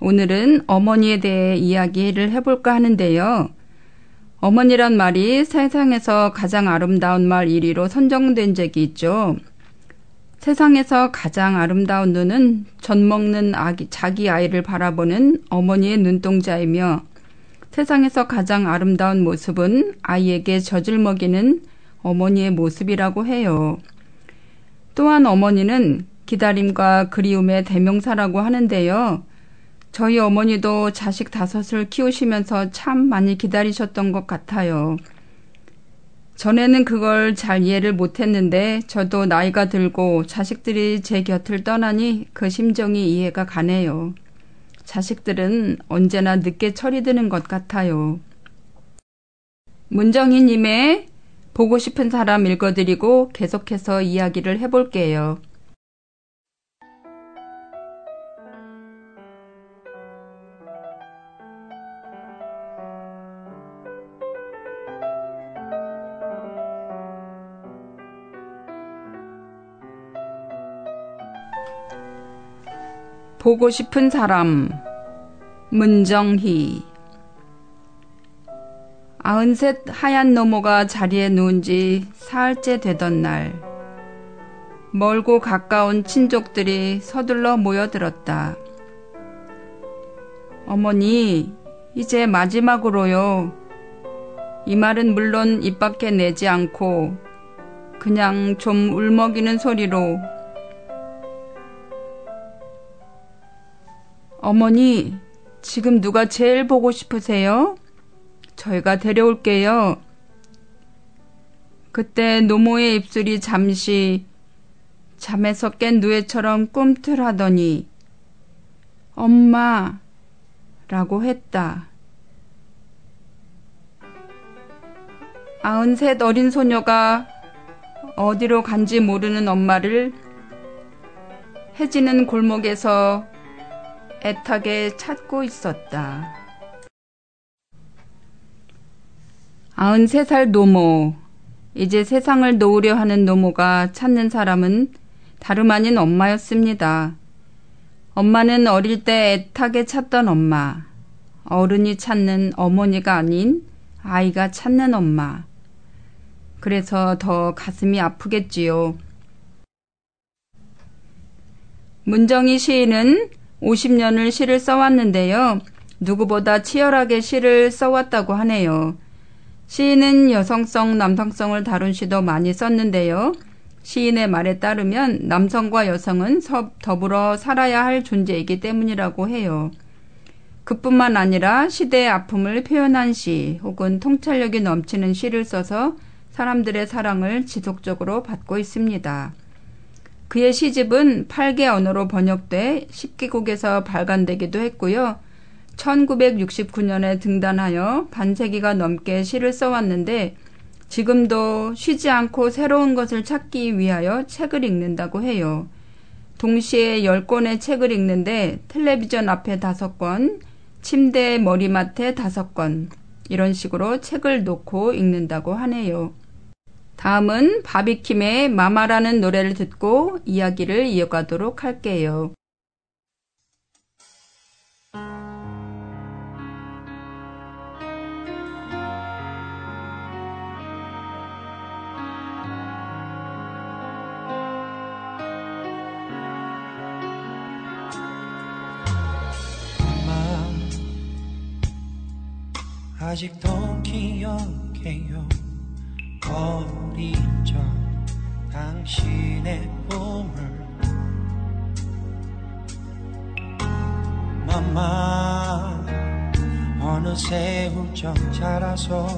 오늘은 어머니에 대해 이야기를 해볼까 하는데요. 어머니란 말이 세상에서 가장 아름다운 말 1위로 선정된 적이 있죠. 세상에서 가장 아름다운 눈은 젖 먹는 아기, 자기 아이를 바라보는 어머니의 눈동자이며 세상에서 가장 아름다운 모습은 아이에게 젖을 먹이는 어머니의 모습이라고 해요. 또한 어머니는 기다림과 그리움의 대명사라고 하는데요. 저희 어머니도 자식 다섯을 키우시면서 참 많이 기다리셨던 것 같아요. 전에는 그걸 잘 이해를 못했는데 저도 나이가 들고 자식들이 제 곁을 떠나니 그 심정이 이해가 가네요. 자식들은 언제나 늦게 드는 것 같아요. 문정희님의 보고 싶은 사람 읽어드리고 계속해서 이야기를 해볼게요. 보고 싶은 사람 문정희 아흔셋 하얀 노모가 자리에 누운 지 사흘째 되던 날 멀고 가까운 친족들이 서둘러 모여들었다. 어머니, 이제 마지막으로요. 이 말은 물론 입 밖에 내지 않고 그냥 좀 울먹이는 소리로 어머니, 지금 누가 제일 보고 싶으세요? 저희가 데려올게요. 그때 노모의 입술이 잠시 잠에서 깬 누에처럼 꿈틀하더니 엄마 라고 했다. 아흔셋 어린 소녀가 어디로 간지 모르는 엄마를 해지는 골목에서 애타게 찾고 있었다. 93살 노모. 이제 세상을 놓으려 하는 노모가 찾는 사람은 다름 아닌 엄마였습니다. 엄마는 어릴 때 애타게 찾던 엄마. 어른이 찾는 어머니가 아닌 아이가 찾는 엄마. 그래서 더 가슴이 아프겠지요. 문정희 시인은 50년을 시를 써왔는데요. 누구보다 치열하게 시를 써왔다고 하네요. 시인은 여성성, 남성성을 다룬 시도 많이 썼는데요. 시인의 말에 따르면 남성과 여성은 더불어 살아야 할 존재이기 때문이라고 해요. 그뿐만 아니라 시대의 아픔을 표현한 시 혹은 통찰력이 넘치는 시를 써서 사람들의 사랑을 지속적으로 받고 있습니다. 그의 시집은 8개 언어로 번역돼 10개국에서 발간되기도 했고요. 1969년에 등단하여 반세기가 넘게 시를 써왔는데 지금도 쉬지 않고 새로운 것을 찾기 위하여 책을 읽는다고 해요. 동시에 10권의 책을 읽는데 텔레비전 앞에 5권, 침대 머리맡에 5권, 이런 식으로 책을 놓고 읽는다고 하네요. 다음은 바비킴의 마마라는 노래를 듣고 이야기를 이어가도록 할게요. 아직도 기억해요 어린 적 당신의 꿈을 맘마 어느새 훌쩍 자라서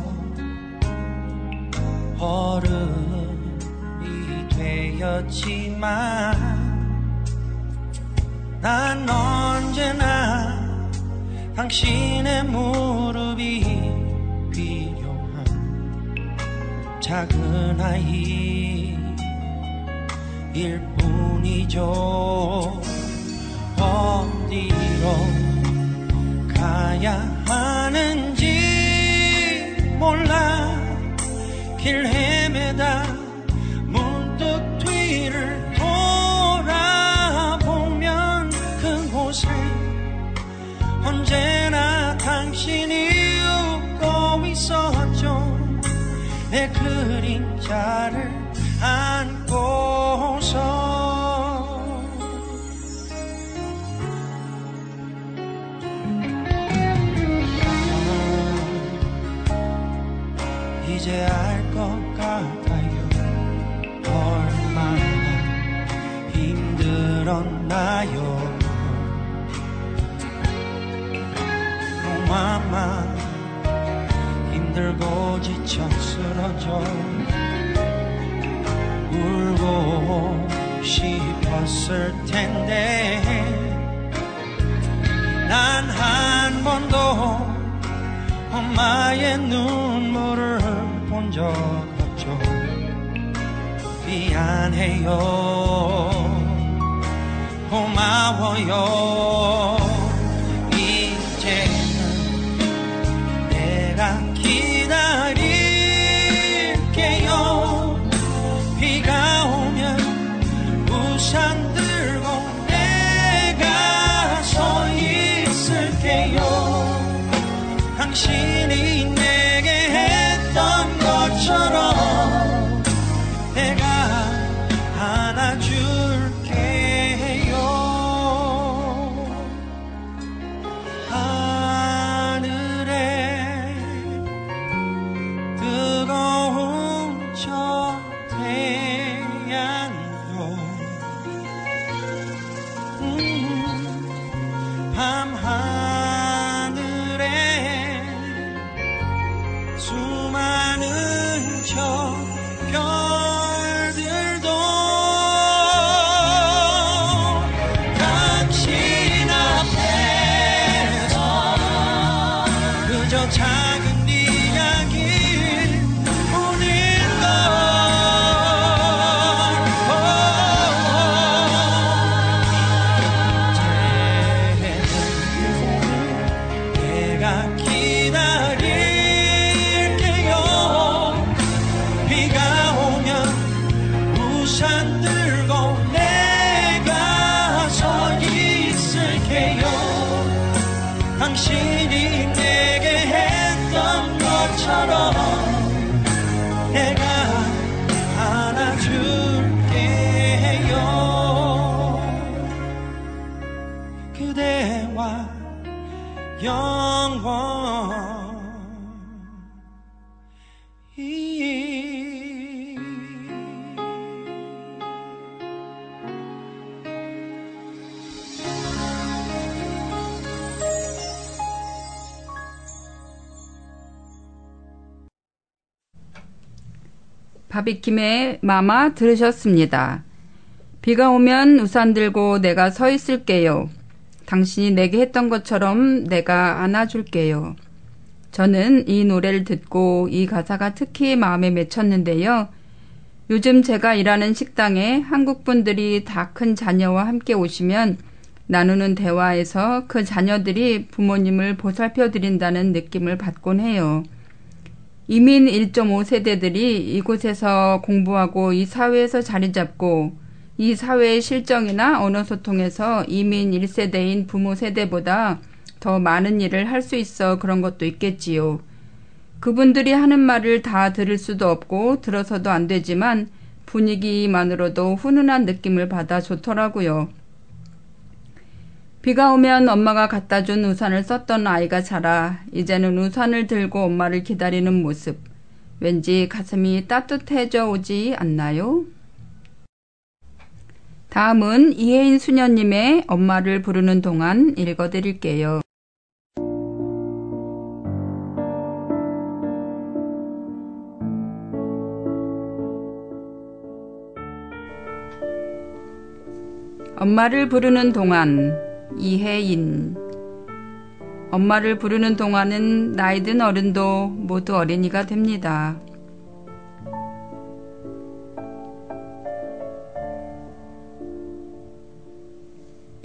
어른이 되었지만 난 언제나 당신의 무릎이 작은 아이일 뿐이죠 그 싶었을 텐데. 난 한 번도 엄마의 눈물을 본 적 없죠. 미안해요. 고마워요 영원히 바비킴의 마마 들으셨습니다. 비가 오면 우산 들고 내가 서 있을게요. 당신이 내게 했던 것처럼 내가 안아줄게요. 저는 이 노래를 듣고 이 가사가 특히 마음에 맺혔는데요. 요즘 제가 일하는 식당에 한국 분들이 다 큰 자녀와 함께 오시면 나누는 대화에서 그 자녀들이 부모님을 보살펴 드린다는 느낌을 받곤 해요. 이민 1.5 세대들이 이곳에서 공부하고 이 사회에서 자리 잡고 이 사회의 실정이나 언어 소통에서 이민 1세대인 부모 세대보다 더 많은 일을 할 수 있어 그런 것도 있겠지요. 그분들이 하는 말을 다 들을 수도 없고 들어서도 안 되지만 분위기만으로도 훈훈한 느낌을 받아 좋더라고요. 비가 오면 엄마가 갖다 준 우산을 썼던 아이가 자라 이제는 우산을 들고 엄마를 기다리는 모습. 왠지 가슴이 따뜻해져 오지 않나요? 다음은 이혜인 수녀님의 엄마를 부르는 동안 읽어드릴게요. 엄마를 부르는 동안 이혜인 엄마를 부르는 동안은 나이든 어른도 모두 어린이가 됩니다.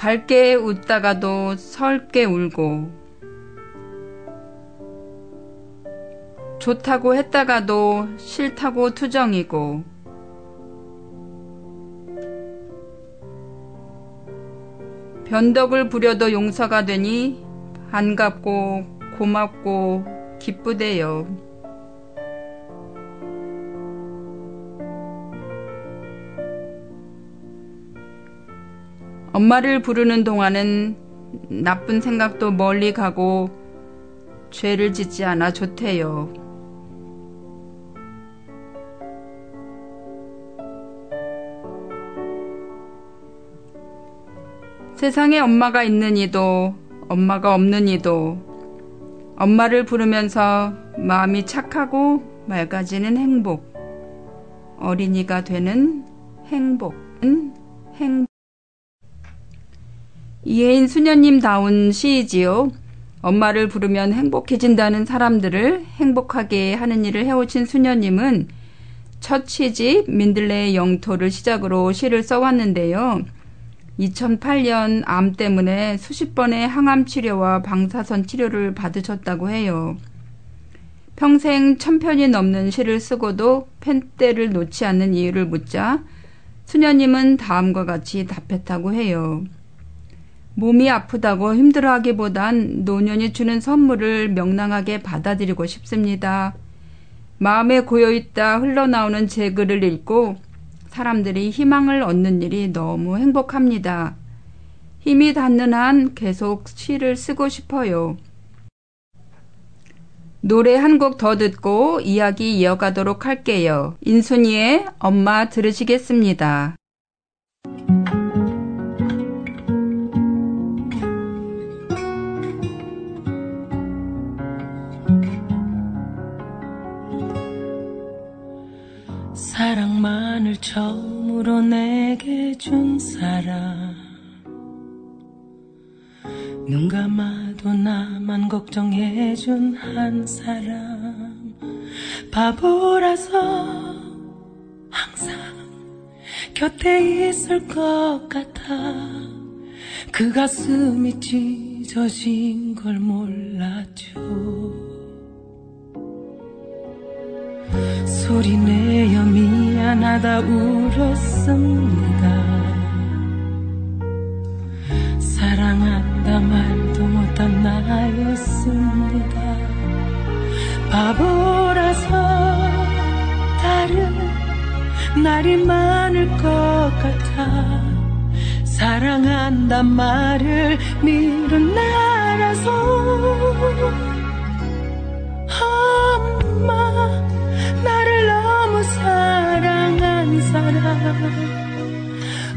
밝게 웃다가도 설게 울고 좋다고 했다가도 싫다고 투정이고 변덕을 부려도 용서가 되니 반갑고 고맙고 기쁘대요. 엄마를 부르는 동안은 나쁜 생각도 멀리 가고 죄를 짓지 않아 좋대요. 세상에 엄마가 있는 이도 엄마가 없는 이도 엄마를 부르면서 마음이 착하고 맑아지는 행복. 어린이가 되는 행복은 행복. 이혜인 수녀님다운 시이지요. 엄마를 부르면 행복해진다는 사람들을 행복하게 하는 일을 해오신 수녀님은 첫 시집 민들레의 영토를 시작으로 시를 써왔는데요. 2008년 암 때문에 수십 번의 항암 치료와 방사선 치료를 받으셨다고 해요. 평생 천 편이 넘는 시를 쓰고도 펜대를 놓지 않는 이유를 묻자 수녀님은 다음과 같이 답했다고 해요. 몸이 아프다고 힘들어하기보단 노년이 주는 선물을 명랑하게 받아들이고 싶습니다. 마음에 고여있다 흘러나오는 제 글을 읽고 사람들이 희망을 얻는 일이 너무 행복합니다. 힘이 닿는 한 계속 시를 쓰고 싶어요. 노래 한 곡 더 듣고 이야기 이어가도록 할게요. 인순이의 엄마 들으시겠습니다. 처음으로 내게 준 사람 눈 감아도 나만 걱정해준 한 사람. 바보라서 항상 곁에 있을 것 같아. 그 가슴이 찢어진 걸 몰랐죠 소리내어 미안하다 울었습니다. 사랑한다 말도 못한 나였습니다. 바보라서 다른 날이 많을 것 같아 사랑한다 말을 미룬 나라서 엄마 사람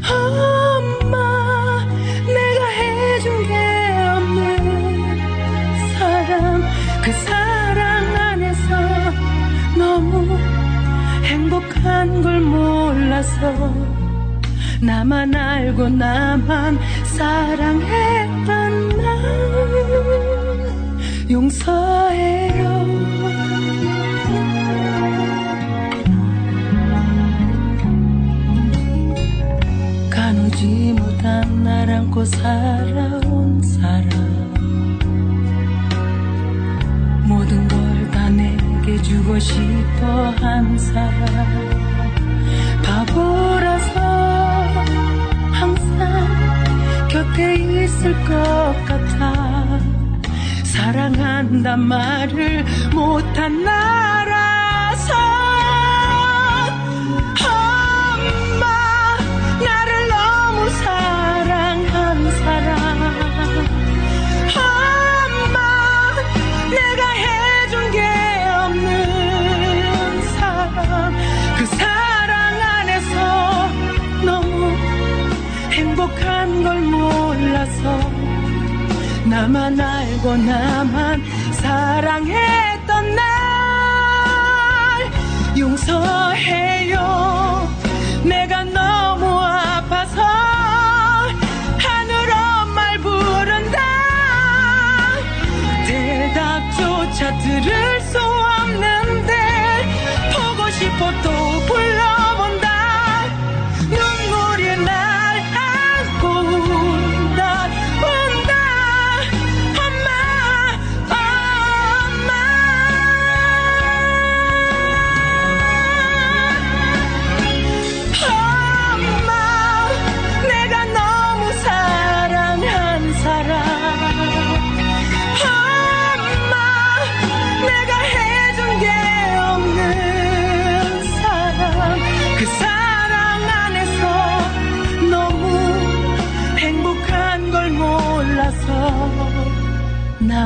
엄마 내가 해준 게 없는 사람 그 사랑 안에서 너무 행복한 걸 몰라서 나만 알고 나만 사랑했던 날 용서해 안고 살아온 사람. 모든 걸 다 내게 주고 싶어 한 사람. 바보라서 항상 곁에 있을 것 같아. 사랑한단 말을 못한 나라 나만 알고 나만 사랑했던 날 용서해요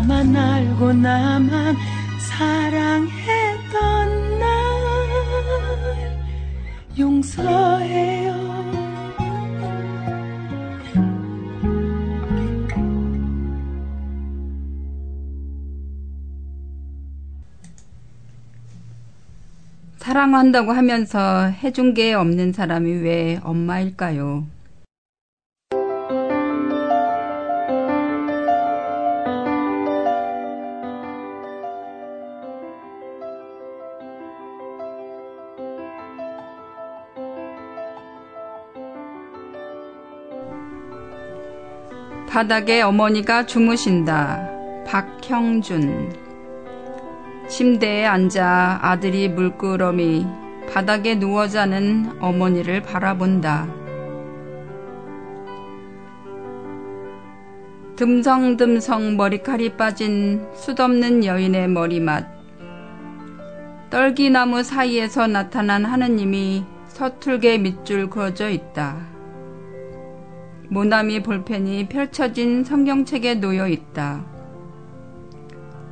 나만 알고 나만 사랑했던 날 용서해요 사랑한다고 하면서 해준 게 없는 사람이 왜 엄마일까요? 바닥에 어머니가 주무신다. 박형준. 침대에 앉아 아들이 물끄러미 바닥에 누워 자는 어머니를 바라본다. 듬성듬성 머리칼이 빠진 숱없는 여인의 머리맡. 떨기나무 사이에서 나타난 하느님이 서툴게 밑줄 그어져 있다. 모나미 볼펜이 펼쳐진 성경책에 놓여 있다.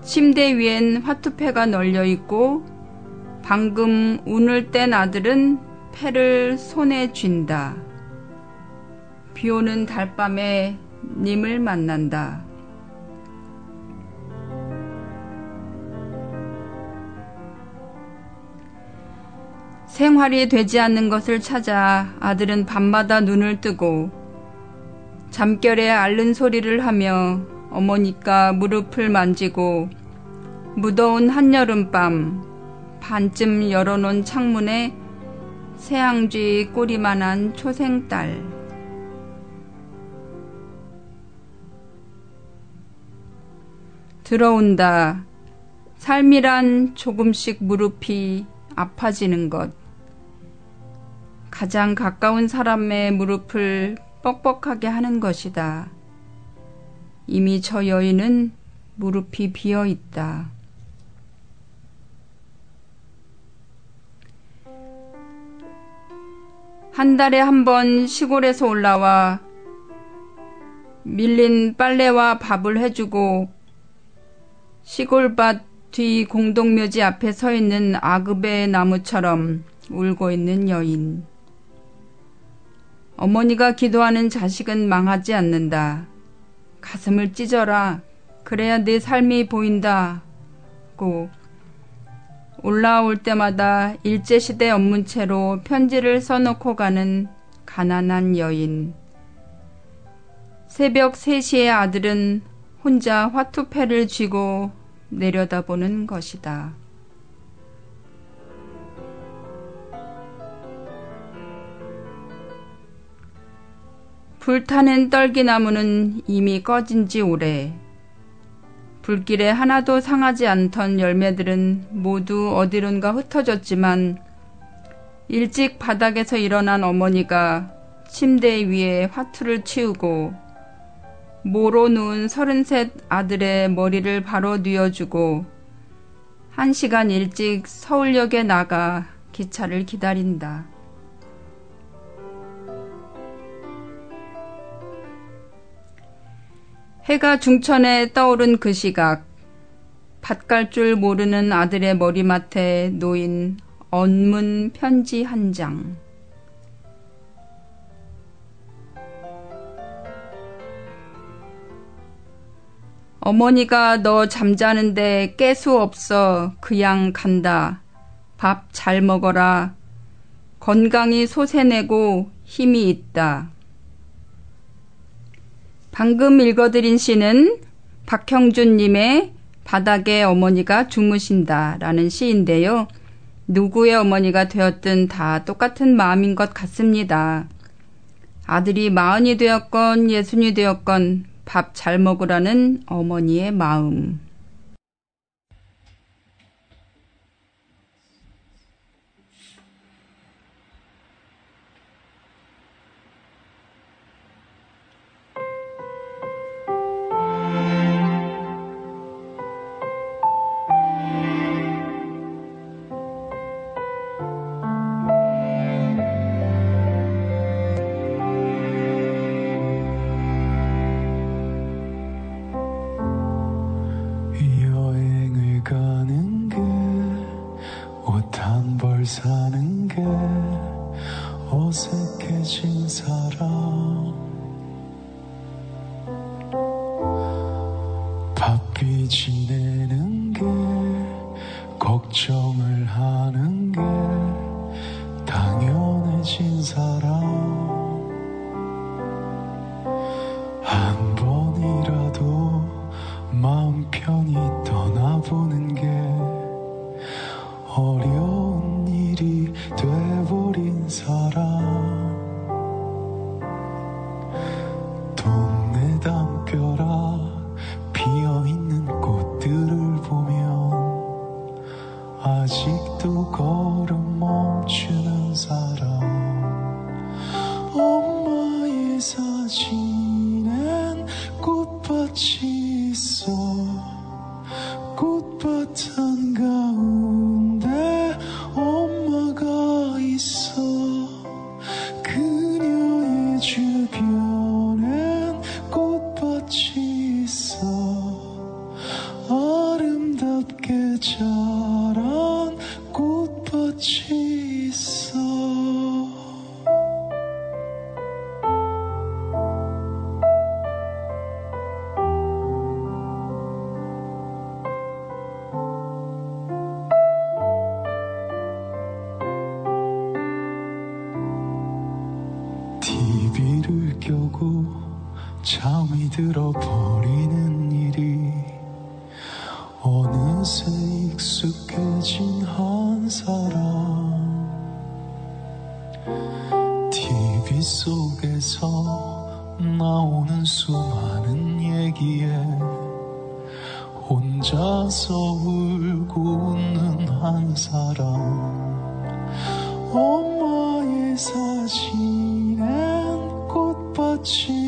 침대 위엔 화투패가 널려 있고 방금 운을 뗀 아들은 패를 손에 쥔다. 비 오는 달밤에 님을 만난다. 생활이 되지 않는 것을 찾아 아들은 밤마다 눈을 뜨고 잠결에 앓는 소리를 하며 어머니가 무릎을 만지고 무더운 한여름밤 반쯤 열어놓은 창문에 새앙쥐 꼬리만한 초생딸 들어온다. 삶이란 조금씩 무릎이 아파지는 것. 가장 가까운 사람의 무릎을 뻑뻑하게 하는 것이다. 이미 저 여인은 무릎이 비어 있다. 한 달에 한 번 시골에서 올라와 밀린 빨래와 밥을 해주고 시골밭 뒤 공동묘지 앞에 서 있는 아급의 나무처럼 울고 있는 여인. 어머니가 기도하는 자식은 망하지 않는다. 가슴을 찢어라. 그래야 내 삶이 보인다. 고 올라올 때마다 일제시대 업문채로 편지를 써놓고 가는 가난한 여인. 새벽 3시에 아들은 혼자 화투패를 쥐고 내려다보는 것이다. 불타는 떨기나무는 이미 꺼진 지 오래. 불길에 하나도 상하지 않던 열매들은 모두 어디론가 흩어졌지만 일찍 바닥에서 일어난 어머니가 침대 위에 화투를 치우고 모로 누운 서른셋 아들의 머리를 바로 뉘어주고 한 시간 일찍 서울역에 나가 기차를 기다린다. 해가 중천에 떠오른 그 시각, 밭갈 줄 모르는 아들의 머리맡에 놓인 언문 편지 한 장. 어머니가 너 잠자는데 깨수 없어 그냥 간다. 밥 잘 먹어라. 건강히 소세내고 힘이 있다. 방금 읽어드린 시는 박형준님의 바닥에 어머니가 주무신다 라는 시인데요. 누구의 어머니가 되었든 다 똑같은 마음인 것 같습니다. 아들이 마흔이 되었건 예순이 되었건 밥 잘 먹으라는 어머니의 마음. 사람 자란 꽃밭이 꽃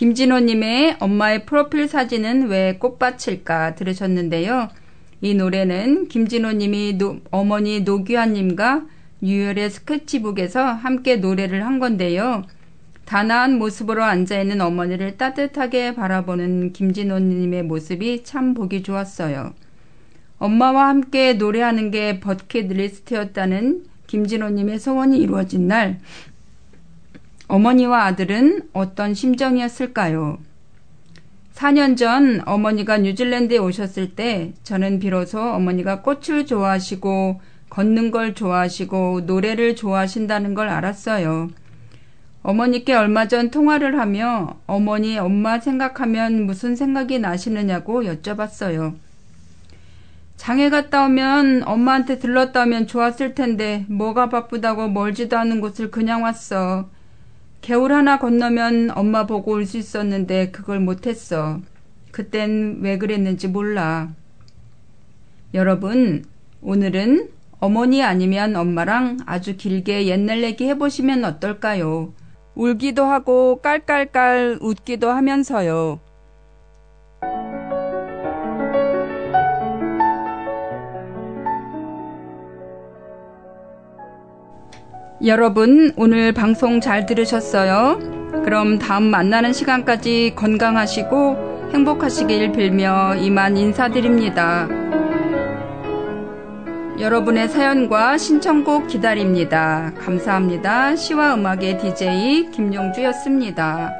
김진호님의 엄마의 프로필 사진은 왜 꽃밭일까 들으셨는데요. 이 노래는 김진호님이 어머니 노규환님과 유열의 스케치북에서 함께 노래를 한 건데요. 단아한 모습으로 앉아있는 어머니를 따뜻하게 바라보는 김진호님의 모습이 참 보기 좋았어요. 엄마와 함께 노래하는 게 버킷리스트였다는 김진호님의 소원이 이루어진 날, 어머니와 아들은 어떤 심정이었을까요? 4년 전 어머니가 뉴질랜드에 오셨을 때 저는 비로소 어머니가 꽃을 좋아하시고 걷는 걸 좋아하시고 노래를 좋아하신다는 걸 알았어요. 어머니께 얼마 전 통화를 하며 어머니 엄마 생각하면 무슨 생각이 나시느냐고 여쭤봤어요. 장에 갔다 오면 엄마한테 들렀다 오면 좋았을 텐데 뭐가 바쁘다고 멀지도 않은 곳을 그냥 왔어. 개울 하나 건너면 엄마 보고 올 수 있었는데 그걸 못했어. 그땐 왜 그랬는지 몰라. 여러분, 오늘은 어머니 아니면 엄마랑 아주 길게 옛날 얘기 해보시면 어떨까요? 울기도 하고 깔깔깔 웃기도 하면서요. 여러분, 오늘 방송 잘 들으셨어요? 그럼 다음 만나는 시간까지 건강하시고 행복하시길 빌며 이만 인사드립니다. 여러분의 사연과 신청곡 기다립니다. 감사합니다. 시와 음악의 DJ 김용주였습니다.